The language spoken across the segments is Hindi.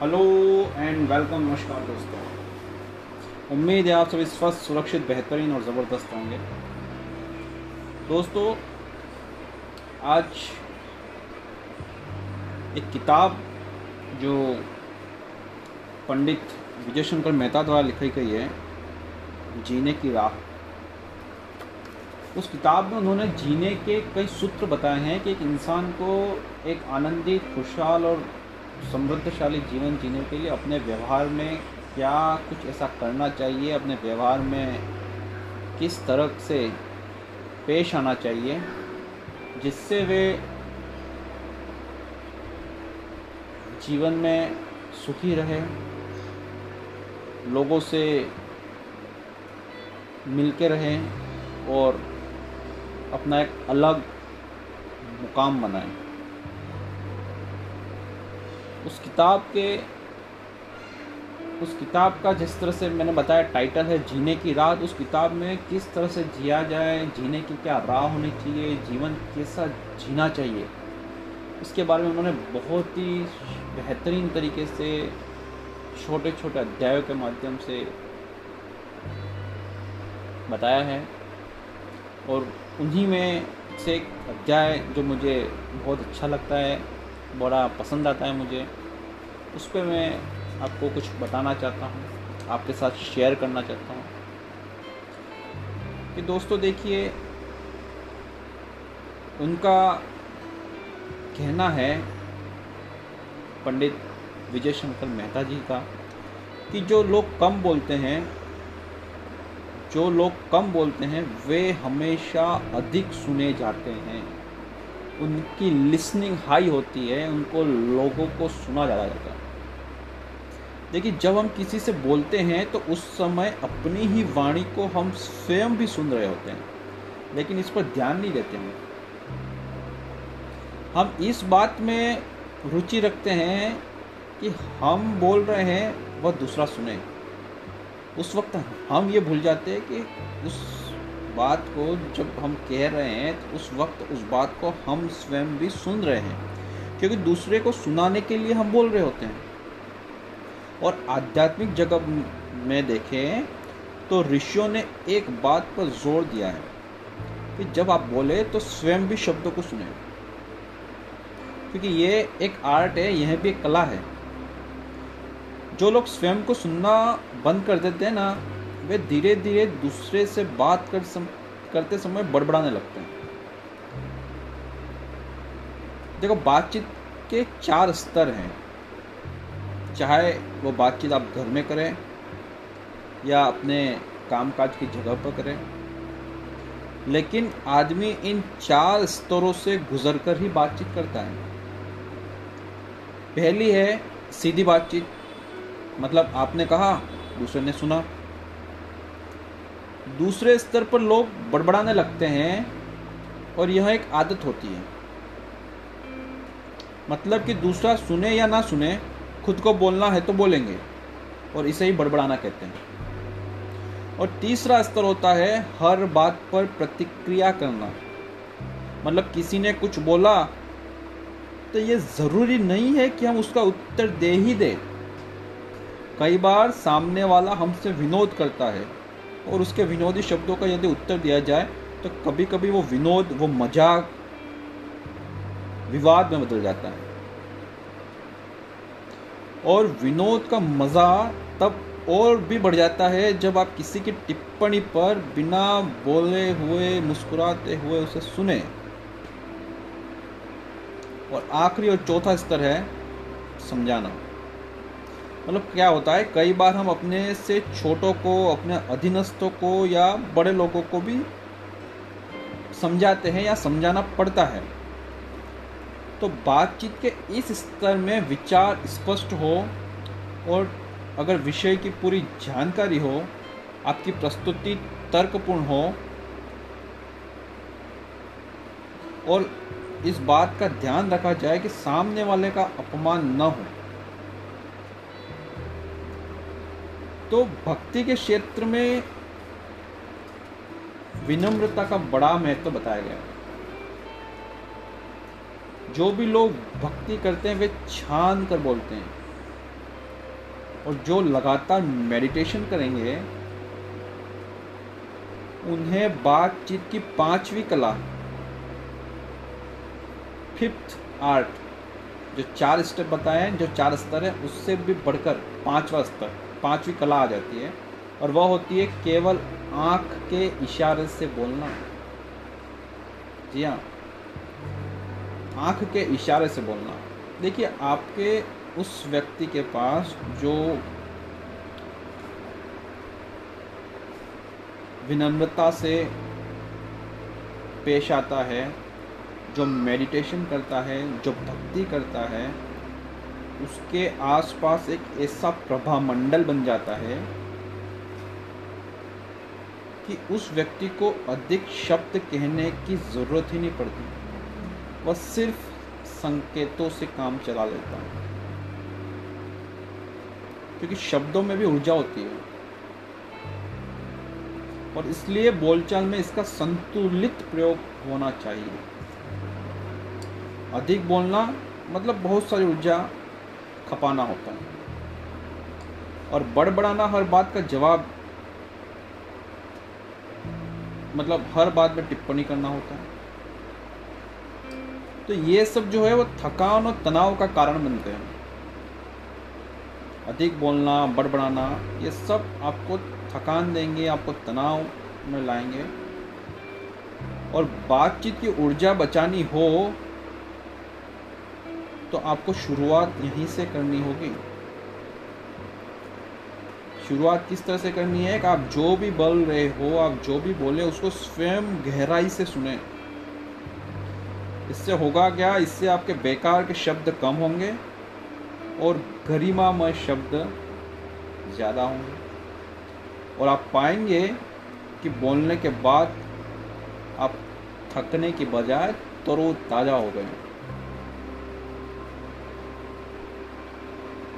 हेलो एंड वेलकम, नमस्कार दोस्तों। उम्मीद है आप सभी स्वस्थ सुरक्षित, बेहतरीन और ज़बरदस्त होंगे। दोस्तों, आज एक किताब जो पंडित विजय शंकर मेहता द्वारा लिखी गई है, जीने की राह। उस किताब में उन्होंने जीने के कई सूत्र बताए हैं कि एक इंसान को एक आनंदित, खुशहाल और समृद्धशाली जीवन जीने के लिए अपने व्यवहार में क्या कुछ ऐसा करना चाहिए? अपने व्यवहार में किस तरह से पेश आना चाहिए जिससे वे जीवन में सुखी रहे, लोगों से मिलके रहें और अपना एक अलग मुकाम बनाएँ? उस किताब के, उस किताब का जिस तरह से मैंने बताया टाइटल है, जीने की रात, उस किताब में किस तरह से जिया जाए, जीने की क्या राह होनी चाहिए, जीवन कैसा जीना चाहिए, इसके बारे में उन्होंने बहुत ही बेहतरीन तरीके से छोटे छोटे अध्यायों के माध्यम से बताया है। और उन्हीं में से एक अध्याय जो मुझे बहुत अच्छा लगता है बड़ा पसंद आता है मुझे, उस पर मैं आपको कुछ बताना चाहता हूँ, आपके साथ शेयर करना चाहता हूँ। कि दोस्तों देखिए, उनका कहना है पंडित विजय शंकर मेहता जी का, कि जो लोग कम बोलते हैं, जो लोग कम बोलते हैं, वे हमेशा अधिक सुने जाते हैं। उनकी लिसनिंग हाई होती है, उनको लोगों को सुना ज़्यादा जाता है। देखिए, जब हम किसी से बोलते हैं तो उस समय अपनी ही वाणी को हम स्वयं भी सुन रहे होते हैं, लेकिन इस पर ध्यान नहीं देते हैं। हम इस बात में रुचि रखते हैं कि हम बोल रहे हैं, वह दूसरा सुने। उस वक्त हम ये भूल जाते हैं कि उस बात को जब हम कह रहे हैं तो उस वक्त उस बात को हम स्वयं भी सुन रहे हैं। क्योंकि दूसरे को सुनाने के लिए हम बोल रहे होते हैं। और आध्यात्मिक जगत में देखें तो ऋषियों ने एक बात पर ज़ोर दिया है कि जब आप बोले तो स्वयं भी शब्दों को सुने। क्योंकि ये एक आर्ट है, यह भी एक कला है। जो लोग स्वयं को सुनना बंद कर देते हैं ना वे धीरे धीरे दूसरे से बात कर सम, करते समय बड़बड़ाने लगते हैं। देखो बातचीत के चार स्तर हैं। चाहे वो बातचीत आप घर में करें या अपने कामकाज की जगह पर करें लेकिन आदमी इन चार स्तरों से गुजरकर ही बातचीत करता है। पहली है सीधी बातचीत। मतलब आपने कहा दूसरे ने सुना। दूसरे स्तर पर लोग बड़बड़ाने लगते हैं और यह एक आदत होती है। मतलब कि दूसरा सुने या ना सुने, खुद को बोलना है तो बोलेंगे और इसे ही बड़बड़ाना कहते हैं। और तीसरा स्तर होता है हर बात पर प्रतिक्रिया करना। मतलब किसी ने कुछ बोला तो ये ज़रूरी नहीं है कि हम उसका उत्तर दे ही दें। कई बार सामने वाला हमसे विनोद करता है और उसके विनोदी शब्दों का यदि उत्तर दिया जाए तो कभी कभी वो विनोद, वो मज़ाक विवाद में बदल जाता है। और विनोद का मज़ा तब और भी बढ़ जाता है जब आप किसी की टिप्पणी पर बिना बोले हुए, मुस्कुराते हुए उसे सुने। और आखिरी और चौथा स्तर है, समझाना। मतलब क्या होता है, कई बार हम अपने से छोटों को, अपने अधीनस्थों को या बड़े लोगों को भी समझाते हैं या समझाना पड़ता है। तो बातचीत के इस स्तर में विचार स्पष्ट हो और अगर विषय की पूरी जानकारी हो, आपकी प्रस्तुति तर्कपूर्ण हो और इस बात का ध्यान रखा जाए कि सामने वाले का अपमान न हो। तो भक्ति के क्षेत्र में विनम्रता का बड़ा महत्व तो बताया गया। जो भी लोग भक्ति करते हैं, वे छान कर बोलते हैं। और जो लगातार मेडिटेशन करेंगे, उन्हें बातचीत की पांचवी कला फिफ्थ आर्ट जो चार स्टेप बताए हैं, जो चार स्तर है, उससे भी बढ़कर पांचवा स्तर। पांचवी कला आ जाती है, और वह होती है केवल आँख के इशारे से बोलना। जी हाँ आँख के इशारे से बोलना। देखिए, आपके उस व्यक्ति के पास जो विनम्रता से पेश आता है, जो मेडिटेशन करता है, जो भक्ति करता है उसके आसपास एक ऐसा प्रभा मंडल बन जाता है कि उस व्यक्ति को अधिक शब्द कहने की ज़रूरत ही नहीं पड़ती। वह सिर्फ़ संकेतों से काम चला लेता है। क्योंकि शब्दों में भी ऊर्जा होती है। और इसलिए बोलचाल में इसका संतुलित प्रयोग होना चाहिए। अधिक बोलना मतलब बहुत सारी ऊर्जा खपाना होता है। और बड़बड़ाना हर बात का जवाब मतलब हर बात में टिप्पणी करना होता है। तो ये सब जो है वो थकान और तनाव का कारण बनते हैं। अधिक बोलना, बड़बड़ाना, ये सब आपको थकान देंगे, आपको तनाव में लाएँगे। और बातचीत की ऊर्जा बचानी हो तो आपको शुरुआत यहीं से करनी होगी। शुरुआत किस तरह से करनी है? कि आप जो भी बोल रहे हो, आप जो भी बोले, उसको स्वयं गहराई से सुने। इससे होगा क्या? इससे आपके बेकार के शब्द कम होंगे और गरिमामय शब्द ज़्यादा होंगे। और आप पाएँगे कि बोलने के बाद आप थकने की बजाय तरो ताज़ा हो गए।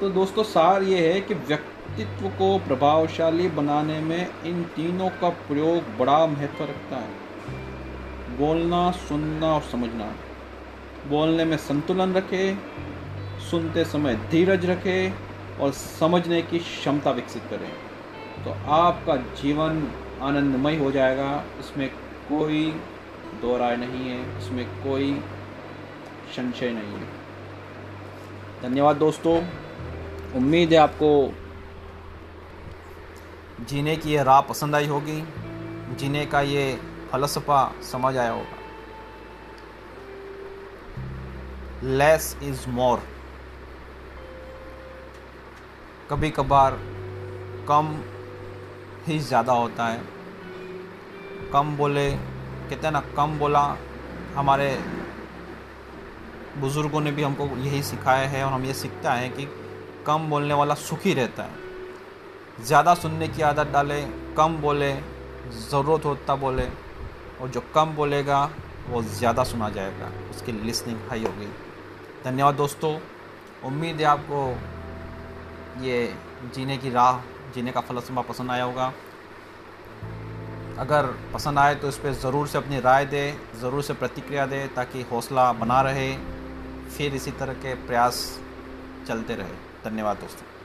तो दोस्तों, सार ये है कि व्यक्तित्व को प्रभावशाली बनाने में इन तीनों का प्रयोग बड़ा महत्व रखता है। बोलना, सुनना और समझना। बोलने में संतुलन रखे, सुनते समय धीरज रखे और समझने की क्षमता विकसित करें। तो आपका जीवन आनंदमय हो जाएगा। इसमें कोई दो राय नहीं है। इसमें कोई संशय नहीं है। धन्यवाद दोस्तों। उम्मीद है आपको जीने की ये राह पसंद आई होगी, जीने का ये फलसफा समझ आया होगा। लेस इज़ मोर कभी कभार कम ही ज़्यादा होता है। कम बोले, कहते हैं ना, कम बोला हमारे बुज़ुर्गों ने भी हमको यही सिखाया है और हम ये सीखता है कि कम बोलने वाला सुखी रहता है। ज़्यादा सुनने की आदत डाले, कम बोले, ज़रूरत होता बोले, और जो कम बोलेगा, वो ज़्यादा सुना जाएगा। उसकी लिसनिंग हाई होगी। धन्यवाद दोस्तों। उम्मीद है आपको ये जीने की राह, जीने का फलसफा पसंद आया होगा। अगर पसंद आए तो इस पर ज़रूर से अपनी राय दे, ज़रूर से प्रतिक्रिया दे, ताकि हौसला बना रहे, फिर इसी तरह के प्रयास चलते रहे। धन्यवाद दोस्तों।